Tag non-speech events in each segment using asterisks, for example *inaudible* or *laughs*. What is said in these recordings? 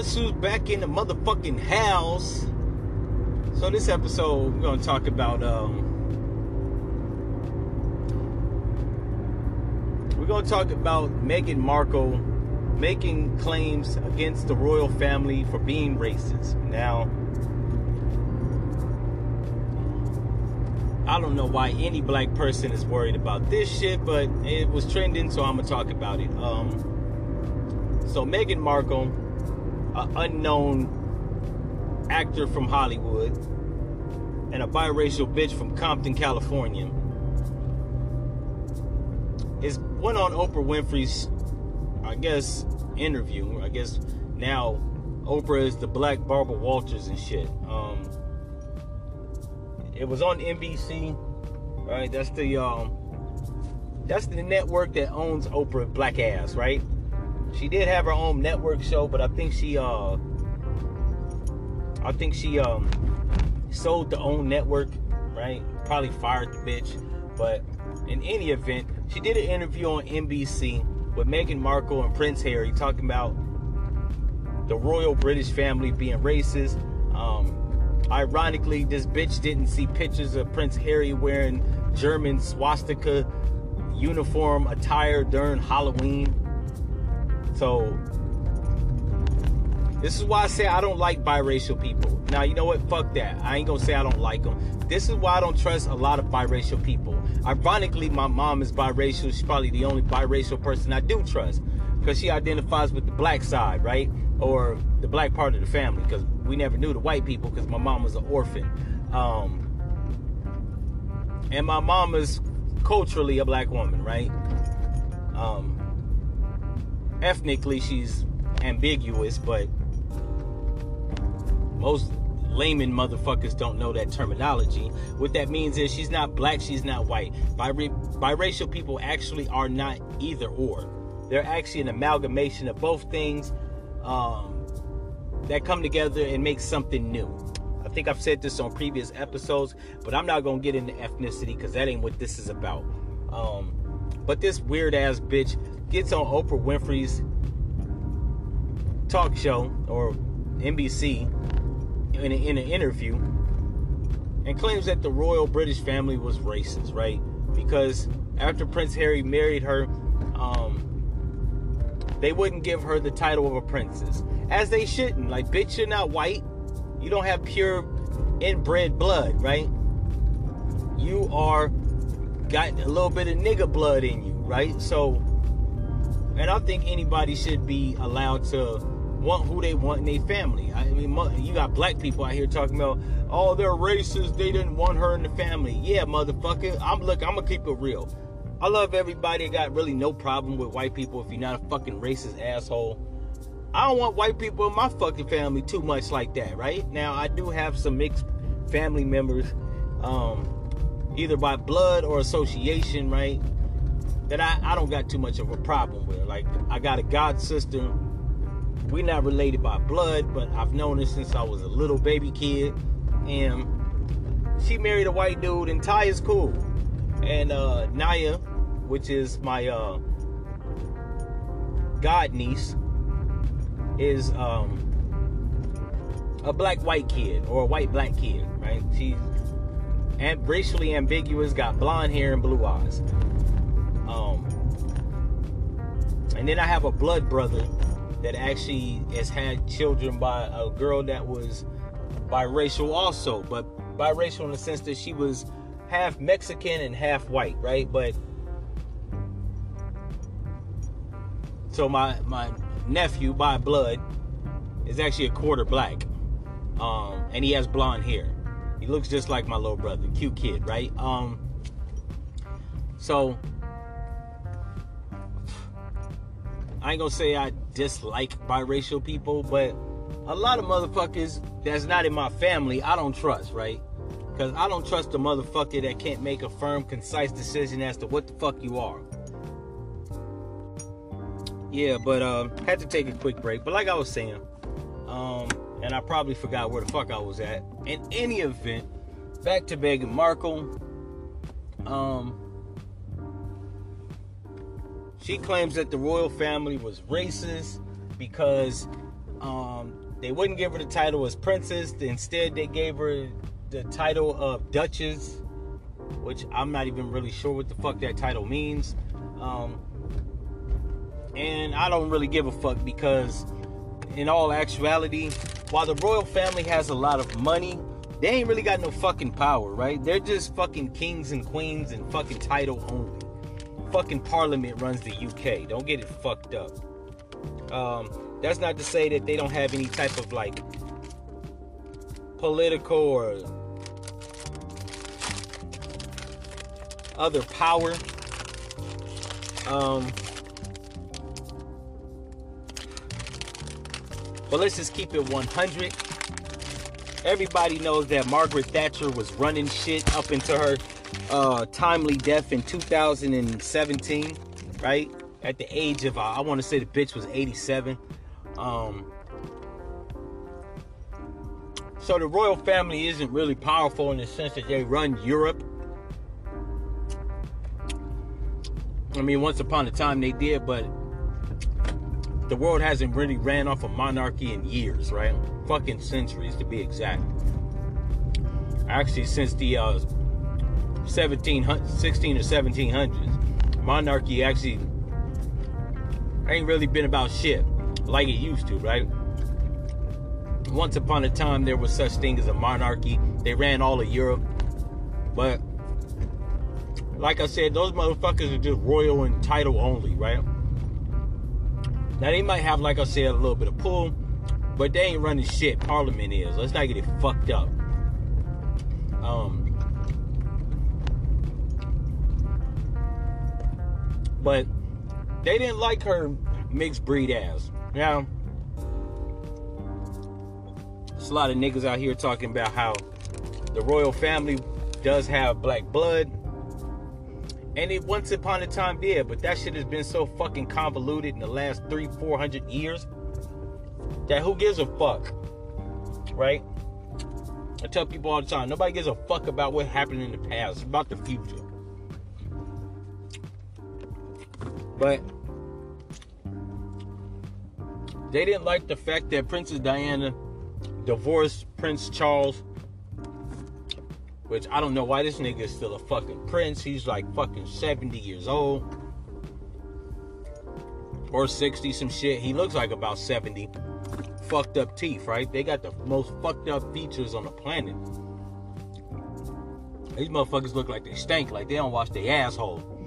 guess who's back in the motherfucking house? So this episode, we're gonna talk about um, we're gonna talk about Meghan Markle making claims against the royal family for being racist. Now, I don't know why any black person is worried about this shit, but it was trending, so I'm gonna talk about it. Um, so Meghan Markle, an unknown actor from Hollywood, and a biracial bitch from Compton, California, is went on Oprah Winfrey's, I guess, interview. I guess now Oprah is the black Barbara Walters and shit. Um, it was on NBC, right? That's the um, that's the network that owns Oprah Black Ass, right? She did have her own network show, but I think she uh, I think she um sold the own network, right? Probably fired the bitch, but in any event, she did an interview on NBC with Meghan Markle and Prince Harry talking about the royal British family being racist. Um, ironically, this bitch didn't see pictures of Prince Harry wearing German swastika uniform attire during Halloween. So, this is why I say I don't like biracial people. Now, you know what? Fuck that. I ain't gonna say I don't like them. This is why I don't trust a lot of biracial people. Ironically, my mom is biracial. She's probably the only biracial person I do trust because she identifies with the black side, right? Or the black part of the family because we never knew the white people because my mom was an orphan. Um, and my mom is culturally a black woman, right? Um, ethnically, she's ambiguous, but most layman motherfuckers don't know that terminology. What that means is she's not black, she's not white. biracial people actually are not either or. They're actually an amalgamation of both things um, that come together and make something new. I think I've said this on previous episodes, but I'm not gonna get into ethnicity because that ain't what this is about. Um, but this weird ass bitch gets on Oprah Winfrey's talk show or NBC in, a, in an interview and claims that the royal British family was racist, right? Because after Prince Harry married her, um, they wouldn't give her the title of a princess, as they shouldn't. Like, bitch, you're not white. You don't have pure inbred blood, right? You are got a little bit of nigga blood in you, right? So, and I think anybody should be allowed to want who they want in their family. I mean, you got black people out here talking about, oh, they're racist. They didn't want her in the family. Yeah, motherfucker. I'm look. I'm gonna keep it real. I love everybody. I got really no problem with white people if you're not a fucking racist asshole. I don't want white people in my fucking family too much like that, right? Now I do have some mixed family members, um, either by blood or association, right? That I, I don't got too much of a problem with. Like I got a god sister we're not related by blood, but I've known her since I was a little baby kid. And she married a white dude, and Ty is cool. And uh, Naya, which is my uh, god niece, is um, a black white kid or a white black kid, right? She's racially ambiguous, got blonde hair and blue eyes. And then I have a blood brother that actually has had children by a girl that was biracial also, but biracial in the sense that she was half Mexican and half white, right? But so my my nephew by blood is actually a quarter black, um, and he has blonde hair. He looks just like my little brother, cute kid, right? Um, so I ain't gonna say I dislike biracial people, but a lot of motherfuckers that's not in my family, I don't trust, right? Because I don't trust a motherfucker that can't make a firm, concise decision as to what the fuck you are. Yeah, but uh, had to take a quick break. But like I was saying, um, and I probably forgot where the fuck I was at. In any event, back to Meghan Markle. Um, she claims that the royal family was racist because Um, they wouldn't give her the title as princess. Instead, they gave her the title of duchess, which I'm not even really sure what the fuck that title means. Um, and I don't really give a fuck because, in all actuality, while the royal family has a lot of money, they ain't really got no fucking power, right? They're just fucking kings and queens and fucking title only. Fucking parliament runs the UK. Don't get it fucked up. Um, that's not to say that they don't have any type of like political or other power. Um, but let's just keep it 100. Everybody knows that Margaret Thatcher was running shit up into her uh, timely death in 2017, right? At the age of, uh, I want to say the bitch was 87. Um, so the royal family isn't really powerful in the sense that they run Europe. I mean, once upon a time they did, but the world hasn't really ran off a monarchy in years, right? Fucking centuries to be exact. Actually, since the uh, 17, 16 or 1700s, monarchy actually ain't really been about shit like it used to, right? Once upon a time, there was such thing as a monarchy. They ran all of Europe, but like I said, those motherfuckers are just royal and title only, right? Now they might have, like I said, a little bit of pull, but they ain't running shit. Parliament is. Let's not get it fucked up. Um, but they didn't like her mixed breed ass. Now, there's a lot of niggas out here talking about how the royal family does have black blood. And it once upon a time did, but that shit has been so fucking convoluted in the last three, four hundred years that who gives a fuck? Right? I tell people all the time, nobody gives a fuck about what happened in the past. About the future. But they didn't like the fact that Princess Diana divorced Prince Charles. Which I don't know why this nigga is still a fucking prince. He's like fucking 70 years old. Or 60, some shit. He looks like about 70. Fucked up teeth, right? They got the most fucked up features on the planet. These motherfuckers look like they stink, like they don't wash their asshole.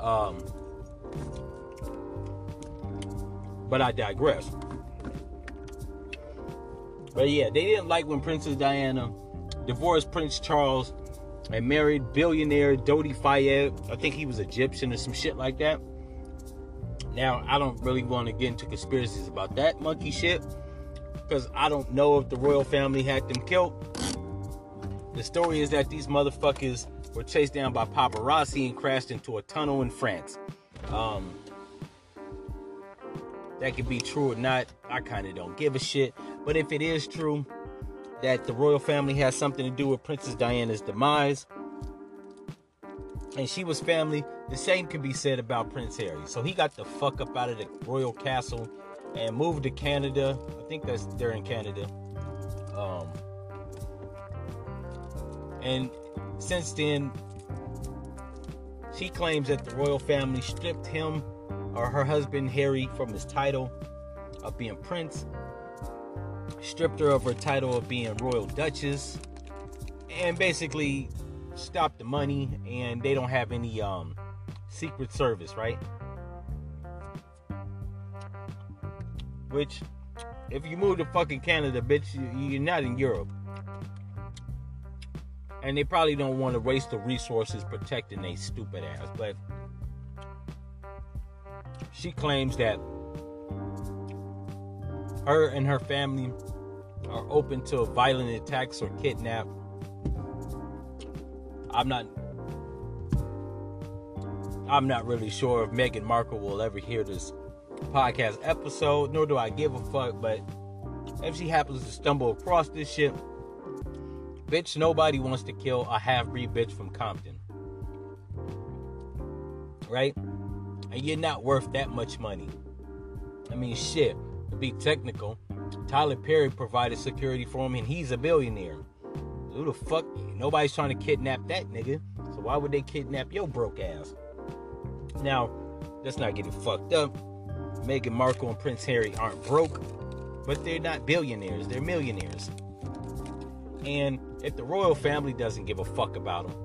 Um, but I digress. But yeah, they didn't like when Princess Diana divorced Prince Charles and married billionaire Dodi Fayed. I think he was Egyptian or some shit like that. Now, I don't really want to get into conspiracies about that monkey shit because I don't know if the royal family had them killed. The story is that these motherfuckers were chased down by paparazzi and crashed into a tunnel in France. Um, that could be true or not. I kind of don't give a shit. But if it is true that the royal family has something to do with Princess Diana's demise, and she was family, the same can be said about Prince Harry. So he got the fuck up out of the royal castle and moved to Canada. I think that's they're in Canada. Um, and since then, she claims that the royal family stripped him or her husband Harry from his title of being prince, stripped her of her title of being royal duchess, and basically stopped the money. And they don't have any um, secret service, right? Which, if you move to fucking Canada, bitch, you're not in Europe. And they probably don't want to waste the resources protecting a stupid ass. But she claims that her and her family are open to violent attacks or kidnap. I'm not I'm not really sure if Meghan Markle will ever hear this podcast episode, nor do I give a fuck, but if she happens to stumble across this shit, bitch, nobody wants to kill a half breed bitch from Compton. Right? and you're not worth that much money. I mean, shit, to be technical, Tyler Perry provided security for him and he's a billionaire. Who the fuck? Nobody's trying to kidnap that nigga. So why would they kidnap your broke ass? Now, let's not get it fucked up. Meghan Markle and Prince Harry aren't broke, but they're not billionaires, they're millionaires. And if the royal family doesn't give a fuck about them,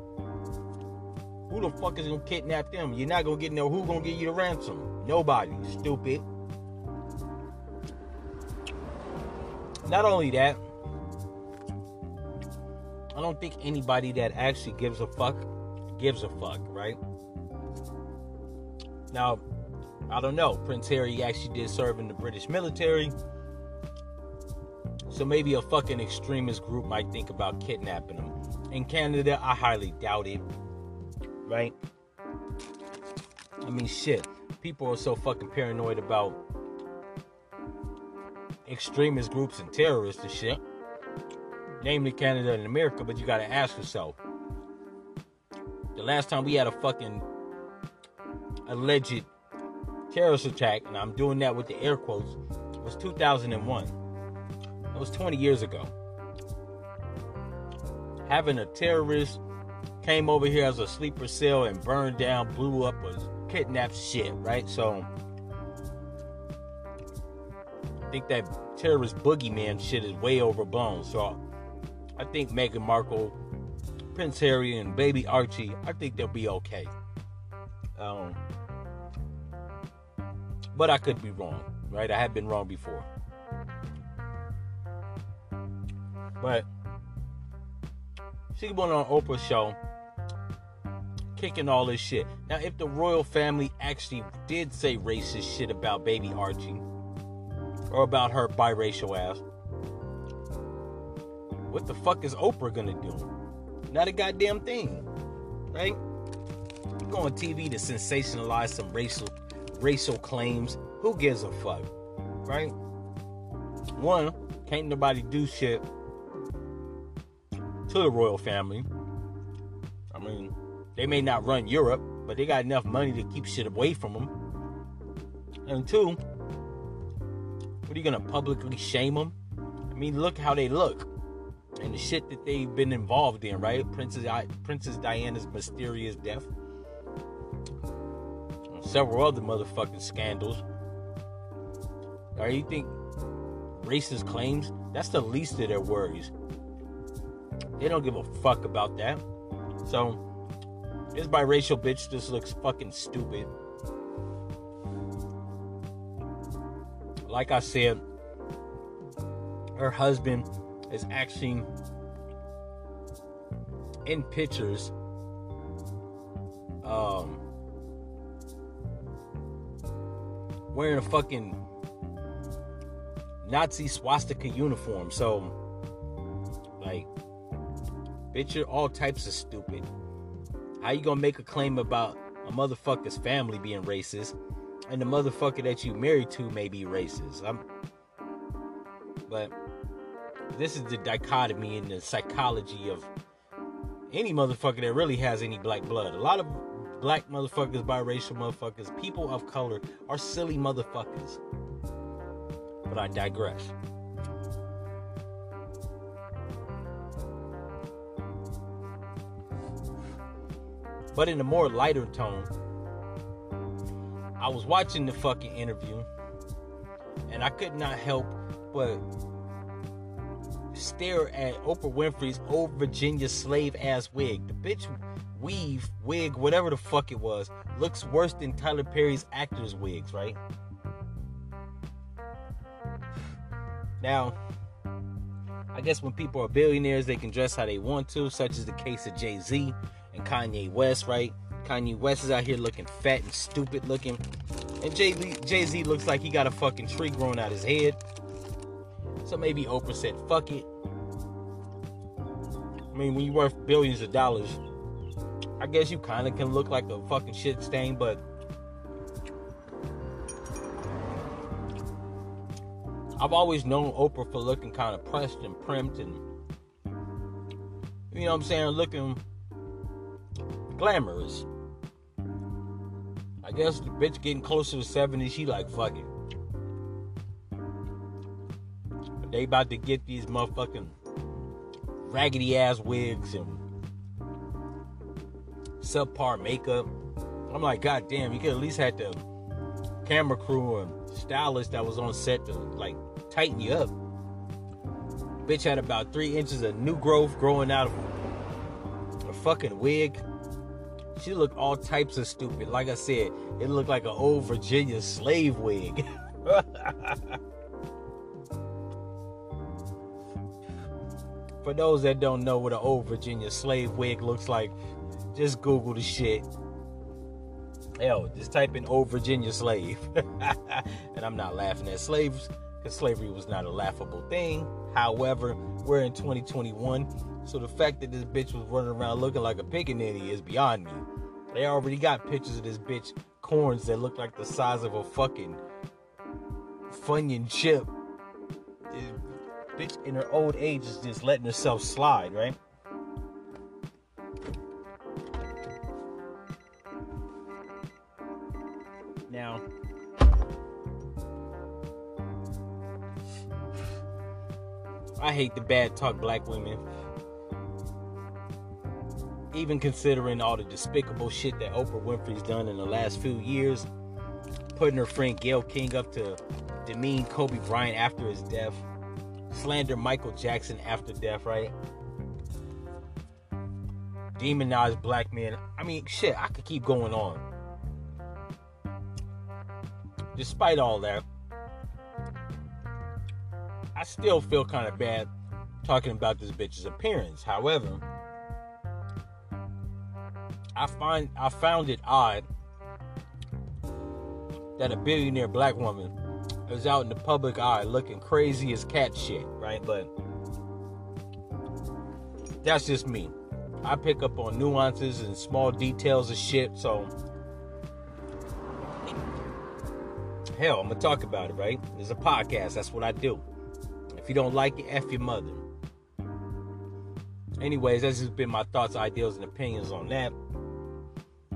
who the fuck is gonna kidnap them? You're not gonna get no who gonna get you the ransom? Nobody, stupid. Not only that, I don't think anybody that actually gives a fuck gives a fuck, right? Now, I don't know. Prince Harry actually did serve in the British military. So maybe a fucking extremist group might think about kidnapping him. In Canada, I highly doubt it. Right? I mean, shit. People are so fucking paranoid about extremist groups and terrorists and shit. Namely Canada and America, but you gotta ask yourself. The last time we had a fucking alleged terrorist attack, and I'm doing that with the air quotes, was 2001. Was 20 years ago. Having a terrorist came over here as a sleeper cell and burned down, blew up, was kidnapped shit, right? So I think that terrorist boogeyman shit is way overblown. So I think Meghan Markle, Prince Harry, and baby Archie, I think they'll be okay. Um, but I could be wrong, right? I have been wrong before. But she went on Oprah's show kicking all this shit. Now, if the royal family actually did say racist shit about baby Archie or about her biracial ass, what the fuck is Oprah gonna do? Not a goddamn thing, right? You go on TV to sensationalize some racial racial claims. Who gives a fuck, right? One, can't nobody do shit to the royal family. I mean, they may not run Europe, but they got enough money to keep shit away from them. And two, what are you gonna publicly shame them? I mean, look how they look and the shit that they've been involved in, right? Princess Princess Diana's mysterious death, several other motherfucking scandals. Or you think racist claims? That's the least of their worries. They don't give a fuck about that. So, this biracial bitch just looks fucking stupid. Like I said, her husband is acting in pictures um, wearing a fucking Nazi swastika uniform. So, like, bitch, you're all types of stupid. How you gonna make a claim about a motherfucker's family being racist and the motherfucker that you married to may be racist? I'm, but this is the dichotomy in the psychology of any motherfucker that really has any black blood. A lot of black motherfuckers, biracial motherfuckers, people of color are silly motherfuckers. But I digress. But in a more lighter tone, I was watching the fucking interview and I could not help but stare at Oprah Winfrey's old Virginia slave ass wig. The bitch weave, wig, whatever the fuck it was, looks worse than Tyler Perry's actors' wigs, right? Now, I guess when people are billionaires, they can dress how they want to, such as the case of Jay Z Kanye West, right? Kanye West is out here looking fat and stupid looking. And Jay Z looks like he got a fucking tree growing out his head. So maybe Oprah said, fuck it. I mean, when you're worth billions of dollars, I guess you kind of can look like a fucking shit stain, but I've always known Oprah for looking kind of pressed and primed and, you know what I'm saying, looking glamorous. I guess the bitch getting closer to 70, she like, fuck it. They about to get these motherfucking raggedy ass wigs and subpar makeup. I'm like, God damn, you could at least had the camera crew and stylist that was on set to like tighten you up. Bitch had about three inches of new growth growing out of a fucking wig. She looked all types of stupid. Like I said, it looked like an old Virginia slave wig. *laughs* For those that don't know what an old Virginia slave wig looks like, just Google the shit. Hell, just type in old Virginia slave. *laughs* and I'm not laughing at slaves because slavery was not a laughable thing. However, we're in 2021, so the fact that this bitch was running around looking like a pickaninny is beyond me. They already got pictures of this bitch corns that look like the size of a fucking Funyun chip. Bitch in her old age is just letting herself slide, right? Now, I hate the bad talk black women. Even considering all the despicable shit that Oprah Winfrey's done in the last few years, putting her friend Gayle King up to demean Kobe Bryant after his death, slander Michael Jackson after death, right? Demonize black men. I mean, shit, I could keep going on. Despite all that, I still feel kind of bad talking about this bitch's appearance. However, I find I found it odd that a billionaire black woman is out in the public eye looking crazy as cat shit, right? But that's just me. I pick up on nuances and small details of shit, so hell, I'm gonna talk about it, right? There's a podcast, that's what I do. If you don't like it, F your mother. Anyways, that's just been my thoughts, ideals, and opinions on that.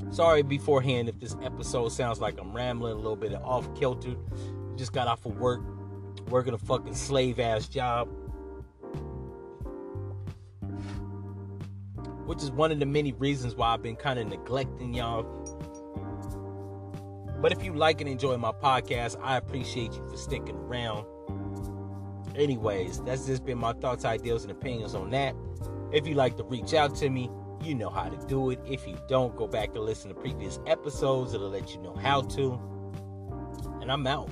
Sorry beforehand if this episode sounds like I'm rambling a little bit off kilter. Just got off of work, working a fucking slave ass job. Which is one of the many reasons why I've been kind of neglecting y'all. But if you like and enjoy my podcast, I appreciate you for sticking around. Anyways, that's just been my thoughts, ideals, and opinions on that. If you'd like to reach out to me, you know how to do it. If you don't, go back and listen to previous episodes. It'll let you know how to. And I'm out.